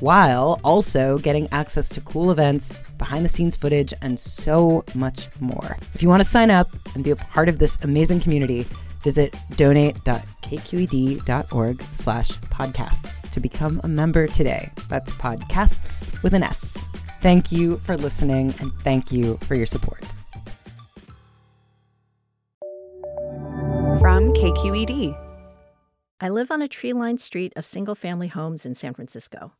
while also getting access to cool events, behind the scenes footage, and so much more. If you want to sign up and be a part of this amazing community, visit donate.kqed.org slash podcasts to become a member today. That's podcasts with an S. Thank you for listening and thank you for your support. From KQED. I live on a tree lined street of single family homes in San Francisco.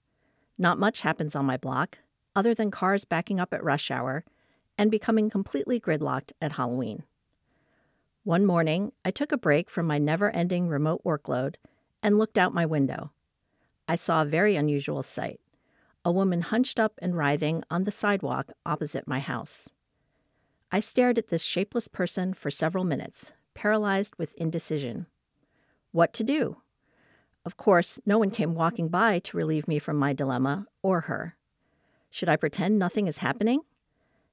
Not much happens on my block, other than cars backing up at rush hour and becoming completely gridlocked at Halloween. One morning, I took a break from my never ending remote workload and looked out my window. I saw a very unusual sight a woman hunched up and writhing on the sidewalk opposite my house. I stared at this shapeless person for several minutes, paralyzed with indecision. What to do? Of course, no one came walking by to relieve me from my dilemma or her. Should I pretend nothing is happening?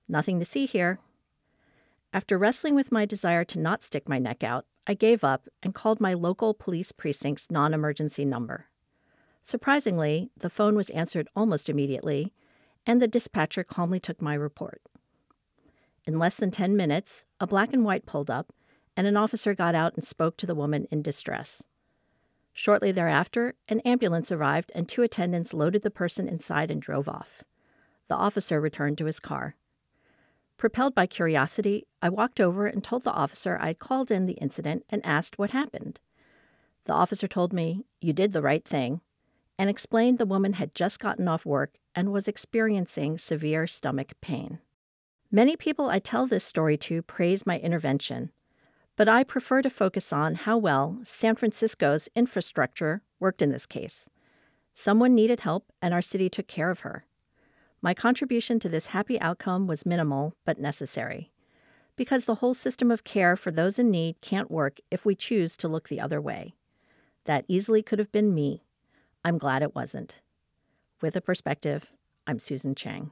Nothing to see here. After wrestling with my desire to not stick my neck out, I gave up and called my local police precinct's non emergency number. Surprisingly, the phone was answered almost immediately, and the dispatcher calmly took my report. In less than 10 minutes, a black and white pulled up, and an officer got out and spoke to the woman in distress. Shortly thereafter, an ambulance arrived and two attendants loaded the person inside and drove off. The officer returned to his car. Propelled by curiosity, I walked over and told the officer I had called in the incident and asked what happened. The officer told me, You did the right thing, and explained the woman had just gotten off work and was experiencing severe stomach pain. Many people I tell this story to praise my intervention, but I prefer to focus on how well San Francisco's infrastructure worked in this case. Someone needed help, and our city took care of her. My contribution to this happy outcome was minimal but necessary, because the whole system of care for those in need can't work if we choose to look the other way. That easily could have been me. I'm glad it wasn't. With a perspective, I'm Susan Chang.